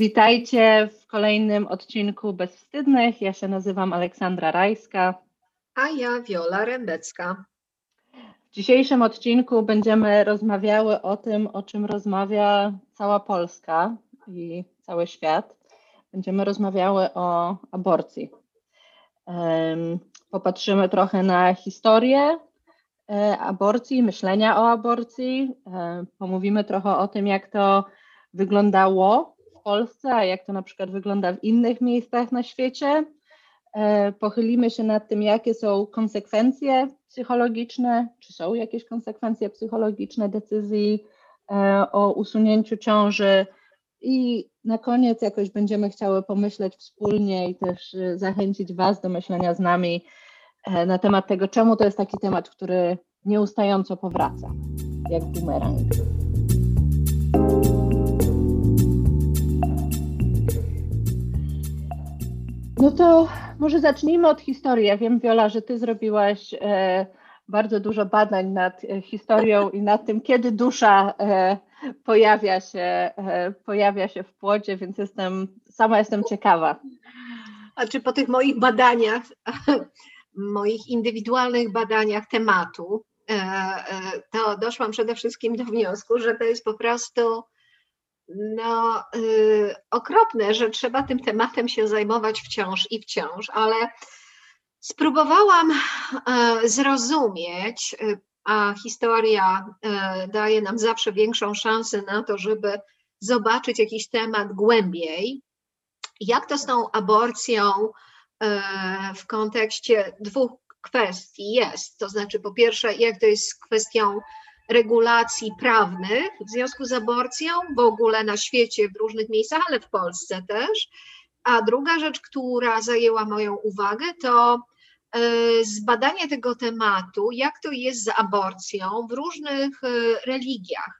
Witajcie w kolejnym odcinku Bezwstydnych. Ja się nazywam Aleksandra Rajska. A ja Wiola Rębecka. W dzisiejszym odcinku będziemy rozmawiały o tym, o czym rozmawia cała Polska i cały świat. Będziemy rozmawiały o aborcji. Popatrzymy trochę na historię e, aborcji, myślenia o aborcji. E, pomówimy trochę o tym, jak to wyglądało w Polsce, a jak to na przykład wygląda w innych miejscach na świecie. E, pochylimy się nad tym, jakie są konsekwencje psychologiczne, czy są jakieś konsekwencje psychologiczne decyzji e, o usunięciu ciąży. I na koniec jakoś będziemy chciały pomyśleć wspólnie i też e, zachęcić Was do myślenia z nami na temat tego, czemu to jest taki temat, który nieustająco powraca, jak bumerang. No to może zacznijmy od historii. Ja wiem, Wiola, że Ty zrobiłaś e, bardzo dużo badań nad e, historią i nad tym, kiedy dusza e, pojawia, się, pojawia się w płodzie, więc jestem, sama jestem ciekawa. A czy po tych moich badaniach, moich indywidualnych badaniach tematu, to doszłam przede wszystkim do wniosku, że to jest po prostu no, y, okropne, że trzeba tym tematem się zajmować wciąż i wciąż, ale spróbowałam e, zrozumieć, y, a historia e, daje nam zawsze większą szansę na to, żeby zobaczyć jakiś temat głębiej. Jak to z tą aborcją e, w kontekście dwóch kwestii jest? To znaczy, po pierwsze, jak to jest kwestią regulacji prawnych w związku z aborcją, w ogóle na świecie, w różnych miejscach, ale w Polsce też. A druga rzecz, która zajęła moją uwagę, to e, zbadanie tego tematu, jak to jest z aborcją w różnych e, religiach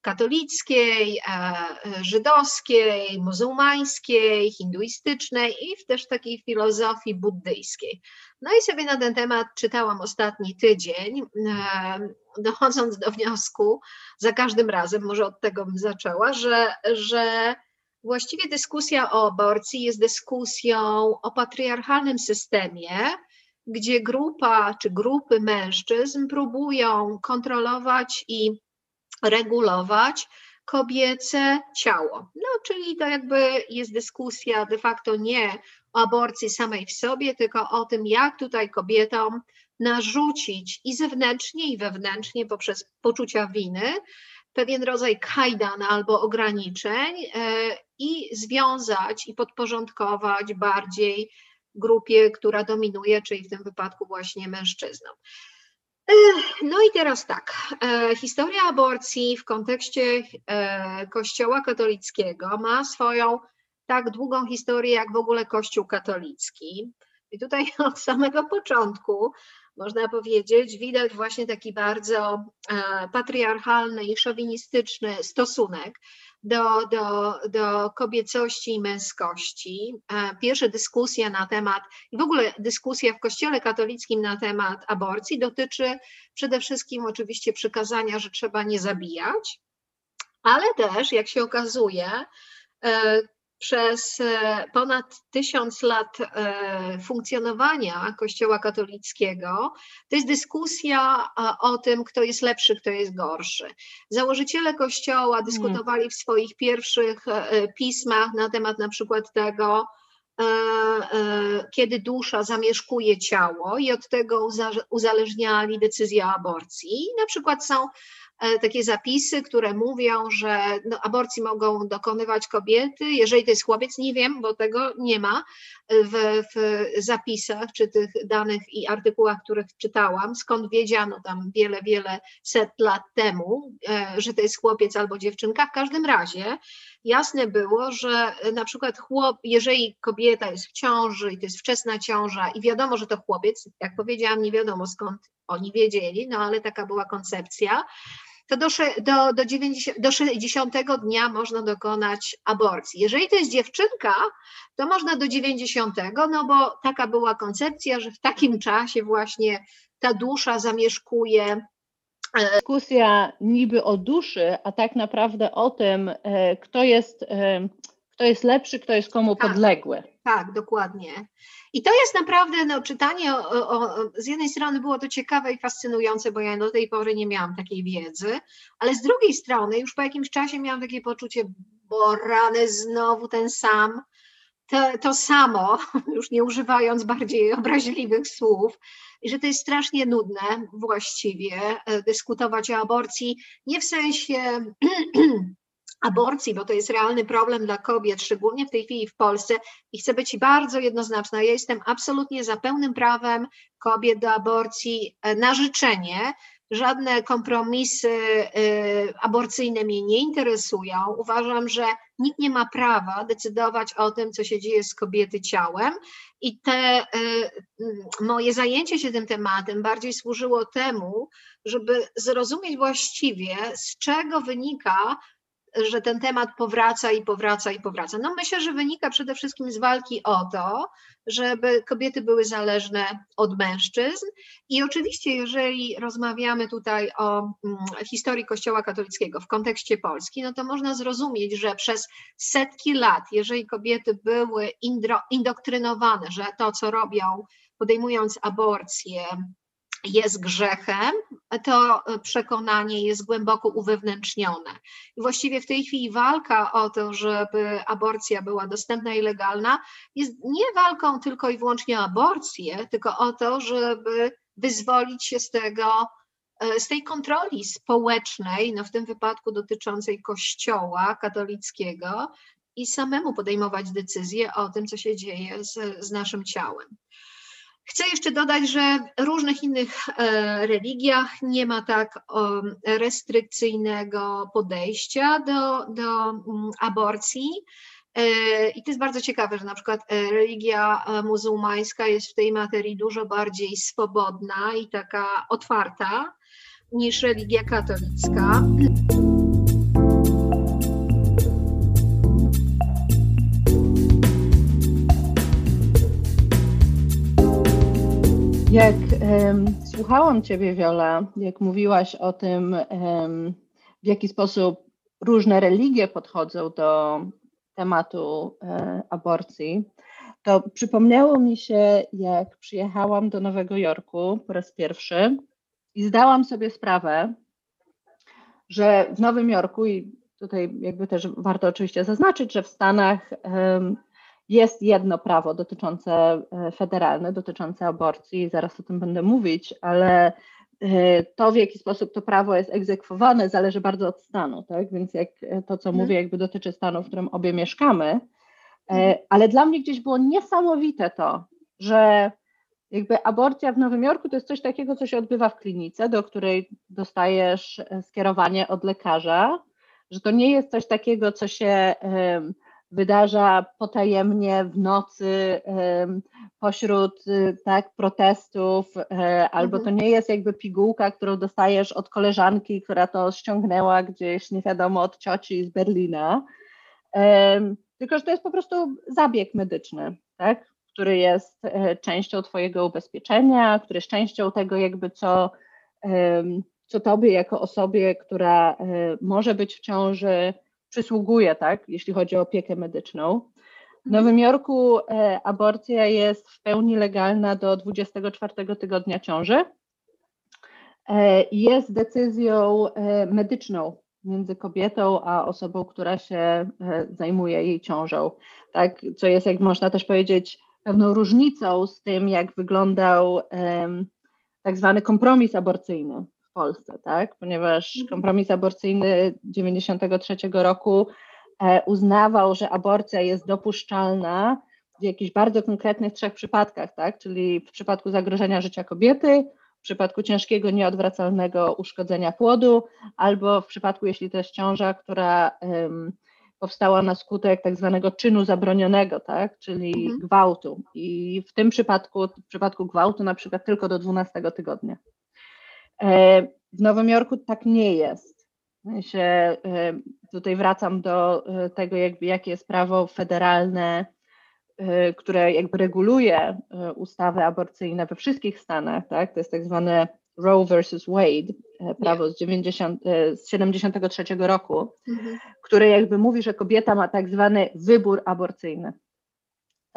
katolickiej, e, żydowskiej, muzułmańskiej, hinduistycznej i też takiej filozofii buddyjskiej. No i sobie na ten temat czytałam ostatni tydzień, dochodząc do wniosku za każdym razem, może od tego bym zaczęła, że, że właściwie dyskusja o aborcji jest dyskusją o patriarchalnym systemie, gdzie grupa czy grupy mężczyzn próbują kontrolować i regulować kobiece ciało. No, czyli to jakby jest dyskusja de facto nie o aborcji samej w sobie, tylko o tym, jak tutaj kobietom narzucić i zewnętrznie, i wewnętrznie poprzez poczucia winy pewien rodzaj kajdan albo ograniczeń e, i związać i podporządkować bardziej grupie, która dominuje, czyli w tym wypadku właśnie mężczyznom. No i teraz tak, e, historia aborcji w kontekście e, Kościoła katolickiego ma swoją tak długą historię jak w ogóle Kościół katolicki. I tutaj od samego początku można powiedzieć, widać właśnie taki bardzo e, patriarchalny i szowinistyczny stosunek do, do, do kobiecości i męskości. E, pierwsza dyskusja na temat, i w ogóle dyskusja w Kościele katolickim na temat aborcji dotyczy przede wszystkim oczywiście przykazania, że trzeba nie zabijać, ale też, jak się okazuje, e, przez e, ponad tysiąc lat e, funkcjonowania Kościoła katolickiego, to jest dyskusja o tym, kto jest lepszy, kto jest gorszy. Założyciele Kościoła hmm. dyskutowali w swoich pierwszych e, pismach na temat na przykład tego, kiedy dusza zamieszkuje ciało i od tego uzależniali decyzję o aborcji. Na przykład są E, takie zapisy, które mówią, że no, aborcji mogą dokonywać kobiety, jeżeli to jest chłopiec, nie wiem, bo tego nie ma w, w zapisach czy tych danych i artykułach, których czytałam, skąd wiedziano tam wiele, wiele set lat temu, e, że to jest chłopiec albo dziewczynka. W każdym razie jasne było, że na przykład chłop, jeżeli kobieta jest w ciąży i to jest wczesna ciąża i wiadomo, że to chłopiec, jak powiedziałam, nie wiadomo skąd oni wiedzieli, no ale taka była koncepcja, to do, do, do, 90, do 60 dnia można dokonać aborcji. Jeżeli to jest dziewczynka, to można do 90, no bo taka była koncepcja, że w takim czasie właśnie ta dusza zamieszkuje. E, Dyskusja niby o duszy, a tak naprawdę o tym, e, kto jest, e, kto jest lepszy, kto jest komu Tak. podległy. Tak, dokładnie. I to jest naprawdę no, czytanie, o, o, z jednej strony było to ciekawe i fascynujące, bo ja do tej pory nie miałam takiej wiedzy, ale z drugiej strony już po jakimś czasie miałam takie poczucie, bo rany znowu ten sam, to, to samo, już nie używając bardziej obraźliwych słów, i że to jest strasznie nudne właściwie e, dyskutować o aborcji, nie w sensie aborcji, bo to jest realny problem dla kobiet, szczególnie w tej chwili w Polsce. I chcę być bardzo jednoznaczna. Ja jestem absolutnie za pełnym prawem kobiet do aborcji e, na życzenie. Żadne kompromisy e, aborcyjne mnie nie interesują. Uważam, że nikt nie ma prawa decydować o tym, co się dzieje z kobiety ciałem. I te e, moje zajęcie się tym tematem bardziej służyło temu, żeby zrozumieć właściwie, z czego wynika że ten temat powraca i powraca i powraca? No myślę, że wynika przede wszystkim z walki o to, żeby kobiety były zależne od mężczyzn. I oczywiście, jeżeli rozmawiamy tutaj o mm, historii Kościoła katolickiego w kontekście Polski, no to można zrozumieć, że przez setki lat, jeżeli kobiety były indoktrynowane, że to, co robią, podejmując aborcję, jest grzechem, to przekonanie jest głęboko uwewnętrznione. I właściwie w tej chwili walka o to, żeby aborcja była dostępna i legalna, jest nie walką tylko i wyłącznie o aborcję, tylko o to, żeby wyzwolić się z tego, z tej kontroli społecznej, no w tym wypadku dotyczącej Kościoła katolickiego, i samemu podejmować decyzje o tym, co się dzieje z, z naszym ciałem. Chcę jeszcze dodać, że w różnych innych e, religiach nie ma tak restrykcyjnego podejścia do, do mm, aborcji. E, I to jest bardzo ciekawe, że na przykład e, religia muzułmańska jest w tej materii dużo bardziej swobodna i taka otwarta niż religia katolicka. Jak um, słuchałam Ciebie, Wiola, jak mówiłaś o tym, um, w jaki sposób różne religie podchodzą do tematu um, aborcji, to przypomniało mi się, jak przyjechałam do Nowego Jorku po raz pierwszy i zdałam sobie sprawę, że w Nowym Jorku, i tutaj jakby też warto oczywiście zaznaczyć, że w Stanach jest jedno prawo dotyczące e, federalne, dotyczące aborcji, zaraz o tym będę mówić, ale e, to, w jaki sposób to prawo jest egzekwowane, zależy bardzo od stanu, tak? Więc jak e, to, co mhm. mówię, jakby dotyczy stanu, w którym obie mieszkamy, mhm. ale dla mnie gdzieś było niesamowite to, że jakby aborcja w Nowym Jorku to jest coś takiego, co się odbywa w klinice, do której dostajesz skierowanie od lekarza, że to nie jest coś takiego, co się wydarza potajemnie w nocy pośród y, tak, protestów, e, albo to mhm. nie jest jakby pigułka, którą dostajesz od koleżanki, która to ściągnęła gdzieś, nie wiadomo, od cioci z Berlina, tylko że to jest po prostu zabieg medyczny, tak, który jest e, częścią Twojego ubezpieczenia, który jest częścią tego jakby co, co Tobie jako osobie, która e, może być w ciąży, przysługuje, tak, jeśli chodzi o opiekę medyczną. W Nowym Jorku e, aborcja jest w pełni legalna do 24 tygodnia ciąży. E, jest decyzją e, medyczną między kobietą a osobą, która się zajmuje jej ciążą. Tak, co jest, jak można też powiedzieć, pewną różnicą z tym, jak wyglądał tak zwany kompromis aborcyjny. Polsce, tak? Ponieważ mhm. kompromis aborcyjny 93 roku e, uznawał, że aborcja jest dopuszczalna w jakichś bardzo konkretnych trzech przypadkach, tak? Czyli w przypadku zagrożenia życia kobiety, w przypadku ciężkiego, nieodwracalnego uszkodzenia płodu, albo w przypadku, jeśli to jest ciąża, która um, powstała na skutek tak zwanego czynu zabronionego, tak? czyli mhm. gwałtu. I w tym przypadku, w przypadku gwałtu na przykład tylko do 12 tygodnia. E, w Nowym Jorku tak nie jest. Się, e, tutaj wracam do e, tego, jakby, jakie jest prawo federalne, które jakby reguluje ustawy aborcyjne we wszystkich stanach, tak? To jest tak zwany Roe versus Wade, prawo z, 90, z 73 roku, mhm. które jakby mówi, że kobieta ma tak zwany wybór aborcyjny.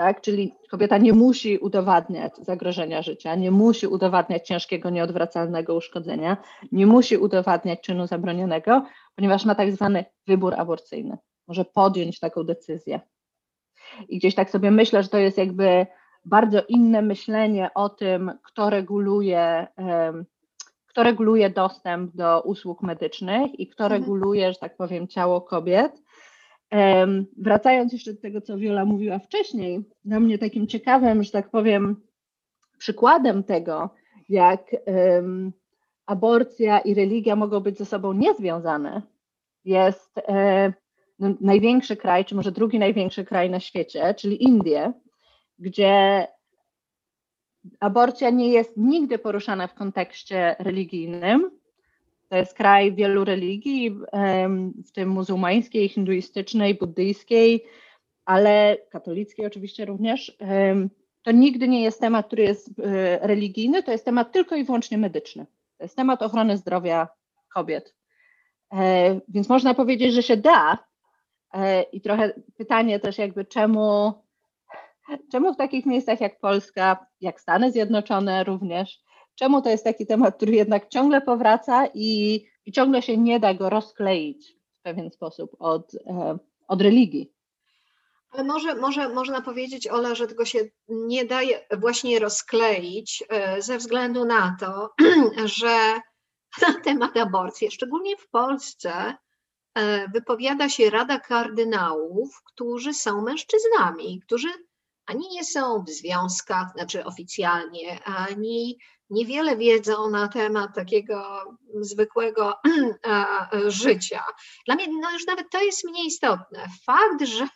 Tak? Czyli kobieta nie musi udowadniać zagrożenia życia, nie musi udowadniać ciężkiego, nieodwracalnego uszkodzenia, nie musi udowadniać czynu zabronionego, ponieważ ma tak zwany wybór aborcyjny. Może podjąć taką decyzję. I gdzieś tak sobie myślę, że to jest jakby bardzo inne myślenie o tym, kto reguluje, kto reguluje dostęp do usług medycznych i kto mhm. reguluje, że tak powiem, ciało kobiet. Wracając jeszcze do tego, co Wiola mówiła wcześniej, dla mnie takim ciekawym, że tak powiem, przykładem tego, jak aborcja i religia mogą być ze sobą niezwiązane, jest e, no, największy kraj, czy może drugi największy kraj na świecie, czyli Indie, gdzie aborcja nie jest nigdy poruszana w kontekście religijnym. To jest kraj wielu religii, w tym muzułmańskiej, hinduistycznej, buddyjskiej, ale katolickiej oczywiście również. To nigdy nie jest temat, który jest e, religijny, to jest temat tylko i wyłącznie medyczny. To jest temat ochrony zdrowia kobiet. E, więc można powiedzieć, że się da. E, I trochę pytanie też jakby czemu Czemu w takich miejscach jak Polska, jak Stany Zjednoczone również, czemu to jest taki temat, który jednak ciągle powraca i, i ciągle się nie da go rozkleić w pewien sposób od, e, od religii? Ale może, może można powiedzieć, Ola, że tego się nie daje właśnie rozkleić e, ze względu na to, że na temat aborcji, szczególnie w Polsce, e, wypowiada się Rada Kardynałów, którzy są mężczyznami, którzy ani nie są w związkach, znaczy oficjalnie, ani niewiele wiedzą na temat takiego zwykłego życia. Dla mnie no już nawet to jest mniej istotne. Fakt, że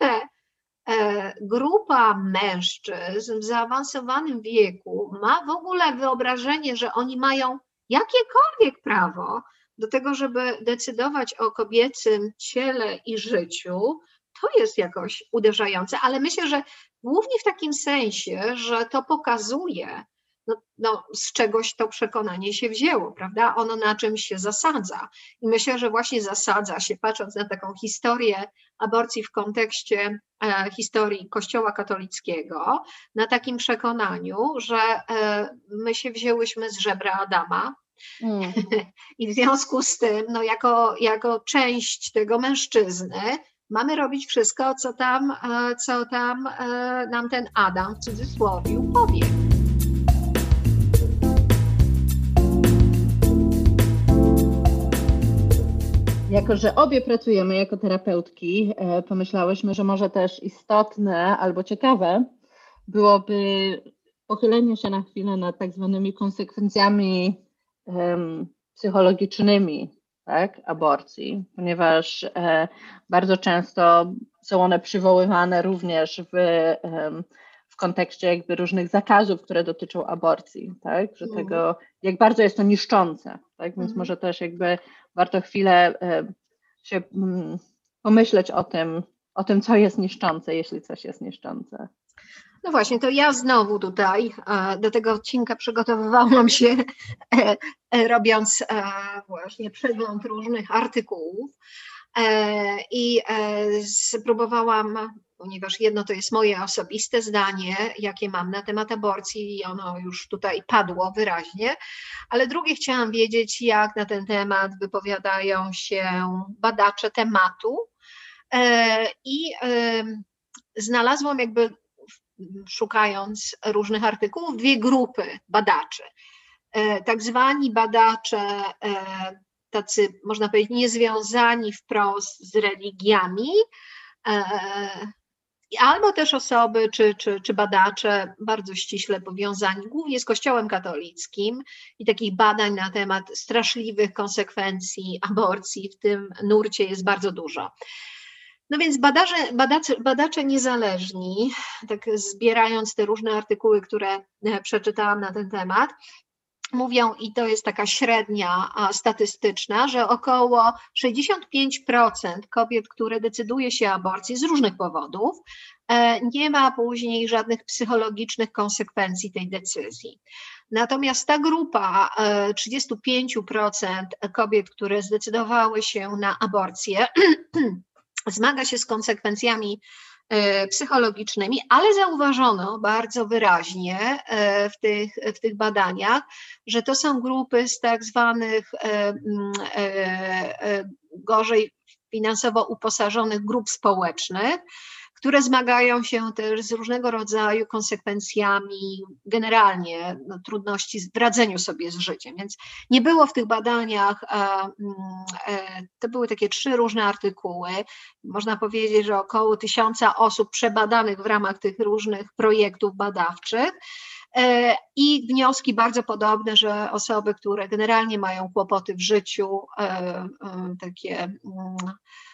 e, grupa mężczyzn w zaawansowanym wieku ma w ogóle wyobrażenie, że oni mają jakiekolwiek prawo do tego, żeby decydować o kobiecym ciele i życiu, to jest jakoś uderzające, ale myślę, że głównie w takim sensie, że to pokazuje, no, no, z czegoś to przekonanie się wzięło, prawda? Ono na czymś się zasadza. I myślę, że właśnie zasadza się, patrząc na taką historię aborcji w kontekście e, historii Kościoła katolickiego, na takim przekonaniu, że e, my się wzięłyśmy z żebra Adama, Mm. I w związku z tym, no jako, jako część tego mężczyzny, mamy robić wszystko, co tam, e, co tam e, nam ten Adam w cudzysłowie powie. Jako, że obie pracujemy jako terapeutki, e, pomyślałyśmy, że może też istotne albo ciekawe byłoby pochylenie się na chwilę nad tak zwanymi konsekwencjami um, psychologicznymi tak, aborcji, ponieważ e, bardzo często są one przywoływane również w, e, w kontekście jakby różnych zakazów, które dotyczą aborcji, tak, że mhm. tego, jak bardzo jest to niszczące, tak, więc mhm. może też jakby warto chwilę e, się mm, pomyśleć o tym, o tym, co jest niszczące, jeśli coś jest niszczące. No właśnie, to ja znowu tutaj do tego odcinka przygotowywałam się, e, e, robiąc e, właśnie przegląd różnych artykułów i spróbowałam, ponieważ jedno to jest moje osobiste zdanie, jakie mam na temat aborcji i ono już tutaj padło wyraźnie, ale drugie chciałam wiedzieć, jak na ten temat wypowiadają się badacze tematu i znalazłam jakby szukając różnych artykułów, dwie grupy badaczy. E, tak zwani badacze, e, tacy można powiedzieć niezwiązani wprost z religiami, e, albo też osoby czy, czy, czy badacze bardzo ściśle powiązani głównie z Kościołem katolickim i takich badań na temat straszliwych konsekwencji aborcji w tym nurcie jest bardzo dużo. No więc badacze, badacze, badacze niezależni, tak zbierając te różne artykuły, które e, przeczytałam na ten temat, mówią, i to jest taka średnia statystyczna, że około 65% kobiet, które decyduje się aborcji z różnych powodów, e, nie ma później żadnych psychologicznych konsekwencji tej decyzji. Natomiast ta grupa 35% kobiet, które zdecydowały się na aborcję, zmaga się z konsekwencjami E, psychologicznymi, ale zauważono bardzo wyraźnie e, w tych, w tych badaniach, że to są grupy z tak zwanych e, gorzej finansowo uposażonych grup społecznych, które zmagają się też z różnego rodzaju konsekwencjami, generalnie no, trudności w radzeniu sobie z życiem. Więc nie było w tych badaniach, e, mm, e, to były takie trzy różne artykuły. Można powiedzieć, że około tysiąca osób przebadanych w ramach tych różnych projektów badawczych. E, I wnioski bardzo podobne, że osoby, które generalnie mają kłopoty w życiu, takie mm,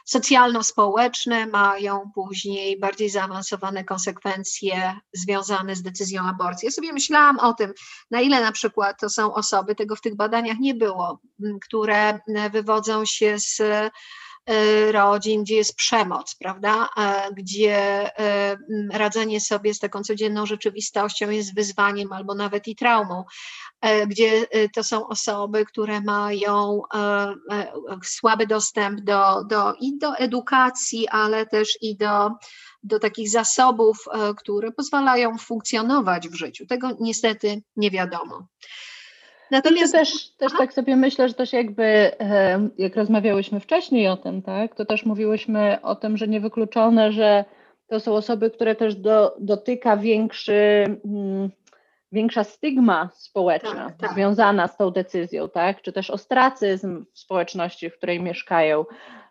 socjalno-społeczne mają później bardziej zaawansowane konsekwencje związane z decyzją aborcji. Ja sobie myślałam o tym, na ile na przykład to są osoby, tego w tych badaniach nie było, które wywodzą się z E, rodzin, gdzie jest przemoc, prawda? Gdzie e, radzenie sobie z taką codzienną rzeczywistością jest wyzwaniem albo nawet i traumą, e, gdzie to są osoby, które mają słaby dostęp do, do, i do edukacji, ale też i do, do takich zasobów, które pozwalają funkcjonować w życiu. Tego niestety nie wiadomo. Natomiast też, też tak sobie myślę, że też jakby, jak rozmawiałyśmy wcześniej o tym, tak, to też mówiłyśmy o tym, że niewykluczone, że to są osoby, które też do, dotyka większy, mm, większa stygma społeczna tak, tak. związana z tą decyzją, tak, czy też ostracyzm w społeczności, w której mieszkają,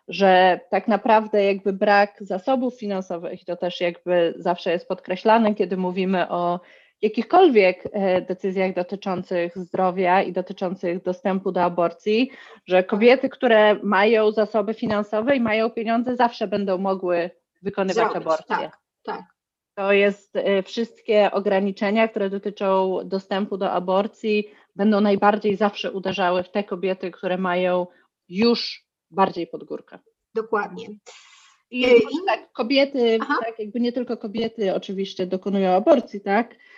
że tak naprawdę jakby brak zasobów finansowych, to też jakby zawsze jest podkreślane, kiedy mówimy o jakichkolwiek e, decyzjach dotyczących zdrowia i dotyczących dostępu do aborcji, że kobiety, które mają zasoby finansowe i mają pieniądze, zawsze będą mogły wykonywać Zrobić, aborcję. Tak, tak. To jest e, wszystkie ograniczenia, które dotyczą dostępu do aborcji, będą najbardziej zawsze uderzały w te kobiety, które mają już bardziej pod górkę. Dokładnie. I tak, kobiety, tak, jakby nie tylko kobiety oczywiście dokonują aborcji, tak, E,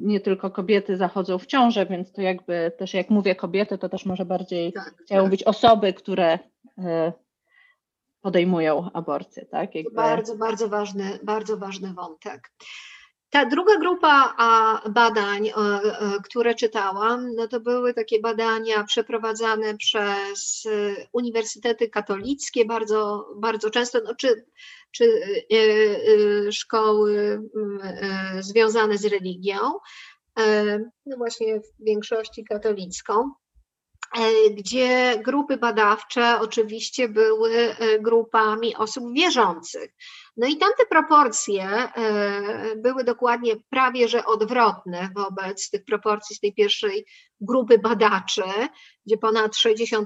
nie tylko kobiety zachodzą w ciążę, więc to jakby też jak mówię kobiety, to też może bardziej tak, chciały tak. być osoby, które e, podejmują aborcję, tak? Jakby... Bardzo, bardzo ważny, bardzo ważny wątek. Ta druga grupa badań, które czytałam, no to były takie badania przeprowadzane przez e, uniwersytety katolickie, bardzo, bardzo często, no czy, czy e, e, szkoły związane z religią, no właśnie w większości katolicką. E, gdzie grupy badawcze oczywiście były e, grupami osób wierzących. No i tamte proporcje e, były dokładnie prawie że odwrotne wobec tych proporcji z tej pierwszej grupy badaczy, gdzie ponad 60%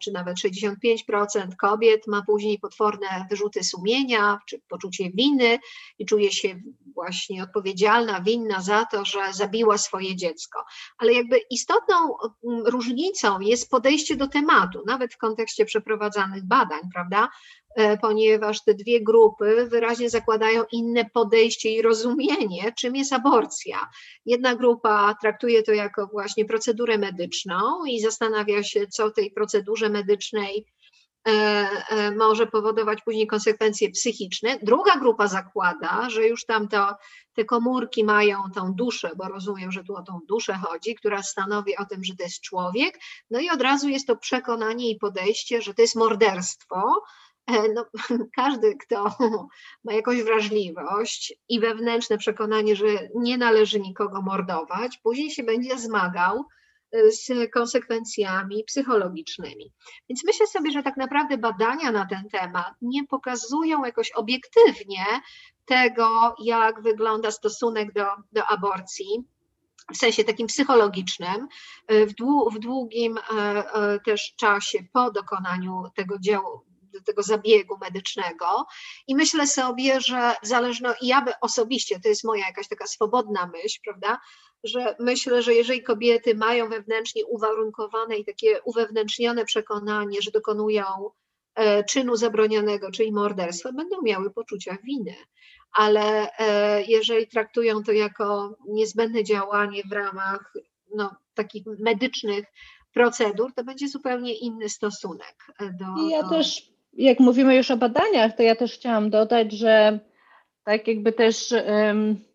czy nawet 65% kobiet ma później potworne wyrzuty sumienia czy poczucie winy i czuje się właśnie odpowiedzialna, winna za to, że zabiła swoje dziecko. Ale jakby istotną mm, różnicą jest podejście do tematu, nawet w kontekście przeprowadzanych badań, prawda? E, ponieważ te dwie grupy wyraźnie zakładają inne podejście i rozumienie, czym jest aborcja. Jedna grupa traktuje to jako właśnie procedurę medyczną i zastanawia się, co tej procedurze medycznej e, e, może powodować później konsekwencje psychiczne. Druga grupa zakłada, że już tam to, te komórki mają tą duszę, bo rozumiem, że tu o tą duszę chodzi, która stanowi o tym, że to jest człowiek. No i od razu jest to przekonanie i podejście, że to jest morderstwo, no, każdy, kto ma jakąś wrażliwość i wewnętrzne przekonanie, że nie należy nikogo mordować, później się będzie zmagał e, z konsekwencjami psychologicznymi. Więc myślę sobie, że tak naprawdę badania na ten temat nie pokazują jakoś obiektywnie tego, jak wygląda stosunek do, do aborcji w sensie takim psychologicznym, e, w, długim też czasie po dokonaniu tego działu, do tego zabiegu medycznego. I myślę sobie, że zależno, i ja by osobiście, to jest moja jakaś taka swobodna myśl, prawda, że myślę, że jeżeli kobiety mają wewnętrznie uwarunkowane i takie uwewnętrznione przekonanie, że dokonują e, czynu zabronionego, czyli morderstwa, będą miały poczucia winy. Ale e, jeżeli traktują to jako niezbędne działanie w ramach no, takich medycznych procedur, to będzie zupełnie inny stosunek do. Ja do... też, jak mówimy już o badaniach, to ja też chciałam dodać, że tak jakby też. Um,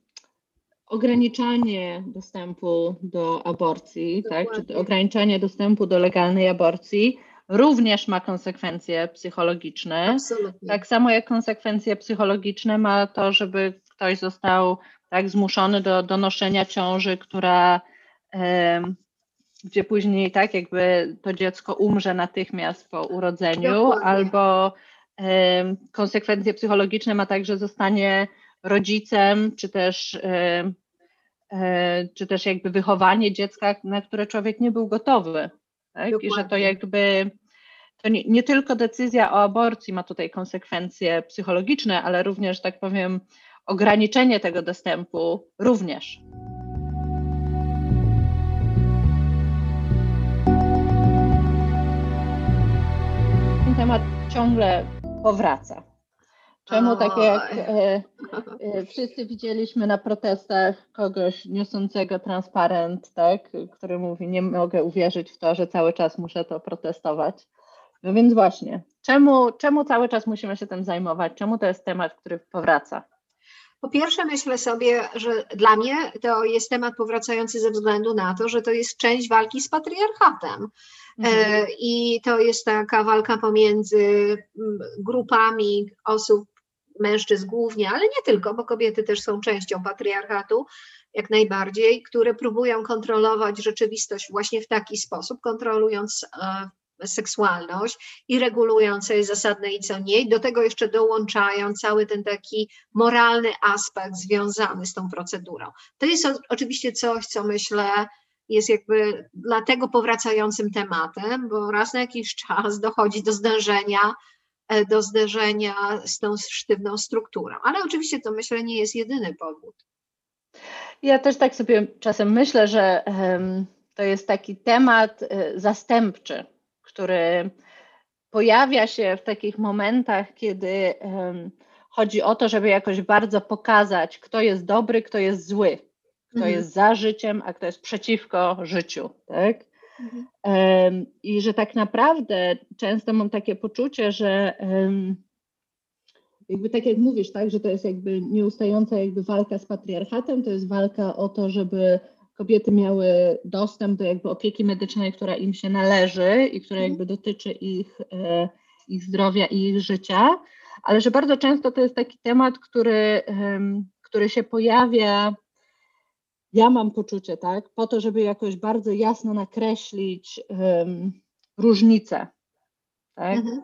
ograniczanie dostępu do aborcji, tak, czy ograniczanie dostępu do legalnej aborcji również ma konsekwencje psychologiczne. Absolutnie. Tak samo jak konsekwencje psychologiczne ma to, żeby ktoś został tak zmuszony do donoszenia ciąży, która gdzie później tak jakby to dziecko umrze natychmiast po urodzeniu, Dokładnie. albo konsekwencje psychologiczne ma tak, że zostanie rodzicem, czy też, czy też jakby wychowanie dziecka, na które człowiek nie był gotowy. Tak? I że to jakby to nie, nie, tylko decyzja o aborcji ma tutaj konsekwencje psychologiczne, ale również, tak powiem, ograniczenie tego dostępu również. Ciągle powraca. Czemu tak jak e, e, wszyscy widzieliśmy na protestach kogoś niosącego transparent, tak, który mówi, nie mogę uwierzyć w to, że cały czas muszę to protestować. No więc właśnie, czemu, czemu cały czas musimy się tym zajmować? Czemu to jest temat, który powraca? Po pierwsze, myślę sobie, że dla mnie to jest temat powracający ze względu na to, że to jest część walki z patriarchatem. E, mhm. I to jest taka walka pomiędzy grupami osób, mężczyzn głównie, ale nie tylko, bo kobiety też są częścią patriarchatu, jak najbardziej, które próbują kontrolować rzeczywistość właśnie w taki sposób, kontrolując e, seksualność i regulując co jest zasadne i co nie. I do tego jeszcze dołączają cały ten taki moralny aspekt związany z tą procedurą. To jest oczywiście coś, co myślę, jest jakby dlatego powracającym tematem, bo raz na jakiś czas dochodzi do zdarzenia, E, do zderzenia z tą sztywną strukturą. Ale oczywiście to myślę nie jest jedyny powód. Ja też tak sobie czasem myślę, że to jest taki temat e, zastępczy, który pojawia się w takich momentach, kiedy chodzi o to, żeby jakoś bardzo pokazać, kto jest dobry, kto jest zły, kto mhm. jest za życiem, a kto jest przeciwko życiu. Tak? Mhm. I że tak naprawdę często mam takie poczucie, że jakby tak jak mówisz, tak, że to jest jakby nieustająca jakby walka z patriarchatem, to jest walka o to, żeby kobiety miały dostęp do jakby opieki medycznej, która im się należy i która mhm. jakby dotyczy ich, e, ich zdrowia i ich życia, ale że bardzo często to jest taki temat, który, który się pojawia ja mam poczucie, tak, po to, żeby jakoś bardzo jasno nakreślić um, różnice. Tak? Mhm.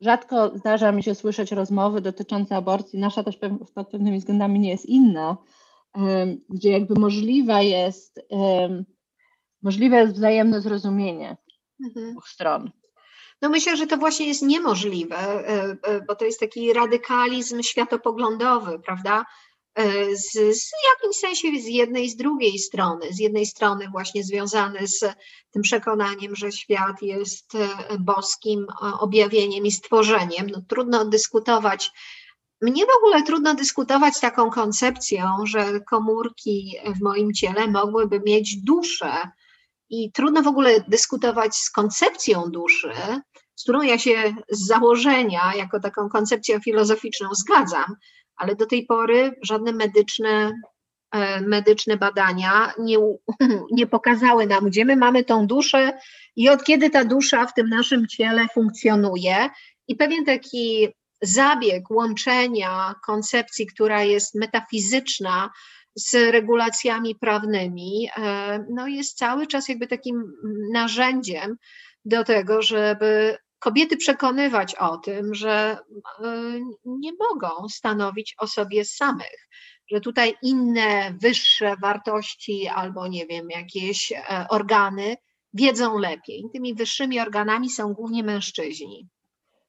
Rzadko zdarza mi się słyszeć rozmowy dotyczące aborcji. Nasza też pod pewnymi względami nie jest inna, gdzie jakby możliwe jest, możliwe jest wzajemne zrozumienie mhm. dwóch stron. No myślę, że to właśnie jest niemożliwe, e, e, bo to jest taki radykalizm światopoglądowy, prawda? E, z, z jakimś sensie z jednej i z drugiej strony. Z jednej strony właśnie związany z tym przekonaniem, że świat jest boskim objawieniem i stworzeniem. No, trudno dyskutować. Mnie w ogóle trudno dyskutować taką koncepcją, że komórki w moim ciele mogłyby mieć duszę. I trudno w ogóle dyskutować z koncepcją duszy, z którą ja się z założenia, jako taką koncepcją filozoficzną, zgadzam, ale do tej pory żadne medyczne, e, medyczne badania nie, nie pokazały nam, gdzie my mamy tą duszę i od kiedy ta dusza w tym naszym ciele funkcjonuje. I pewien taki zabieg łączenia koncepcji, która jest metafizyczna, z regulacjami prawnymi, e, no jest cały czas jakby takim narzędziem do tego, żeby kobiety przekonywać o tym, że e, nie mogą stanowić o sobie samych, że tutaj inne, wyższe wartości albo nie wiem, jakieś e, organy wiedzą lepiej. Tymi wyższymi organami są głównie mężczyźni.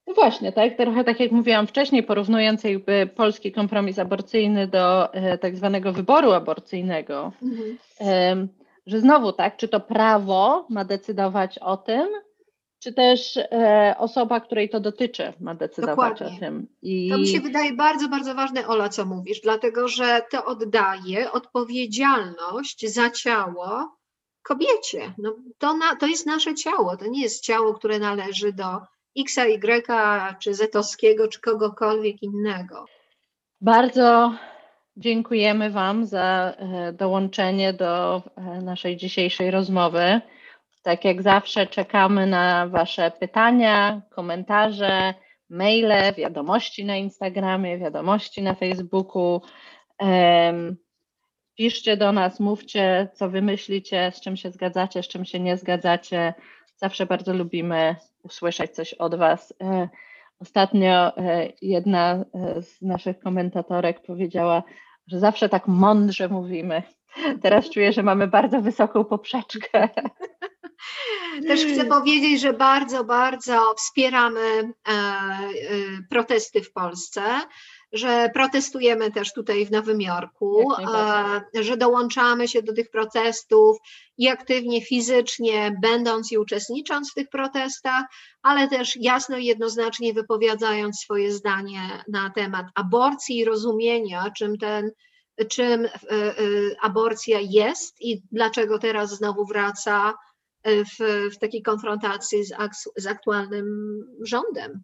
No właśnie, tak, trochę tak jak mówiłam wcześniej, porównując jakby polski kompromis aborcyjny do e, tak zwanego wyboru aborcyjnego, mhm. że znowu tak, czy to prawo ma decydować o tym, czy też e, osoba, której to dotyczy, ma decydować Dokładnie. o tym. I To mi się wydaje bardzo, bardzo ważne, Ola, co mówisz, dlatego że to oddaje odpowiedzialność za ciało kobiecie. No, to, na, to jest nasze ciało, to nie jest ciało, które należy do X, Y, czy Zetowskiego, czy kogokolwiek innego. Bardzo dziękujemy Wam za e, dołączenie do e, naszej dzisiejszej rozmowy. Tak jak zawsze czekamy na Wasze pytania, komentarze, maile, wiadomości na Instagramie, wiadomości na Facebooku. Piszcie do nas, mówcie, co wy myślicie, z czym się zgadzacie, z czym się nie zgadzacie. Zawsze bardzo lubimy usłyszeć coś od Was. E, Ostatnio e, jedna e, z naszych komentatorek powiedziała, że zawsze tak mądrze mówimy. Teraz czuję, że mamy bardzo wysoką poprzeczkę. Też chcę powiedzieć, że bardzo, bardzo wspieramy protesty w Polsce, że protestujemy też tutaj w Nowym Jorku, e, że dołączamy się do tych protestów i aktywnie fizycznie będąc i uczestnicząc w tych protestach, ale też jasno i jednoznacznie wypowiadając swoje zdanie na temat aborcji i rozumienia, czym ten czym e, e, aborcja jest i dlaczego teraz znowu wraca w, w takiej konfrontacji z, z aktualnym rządem.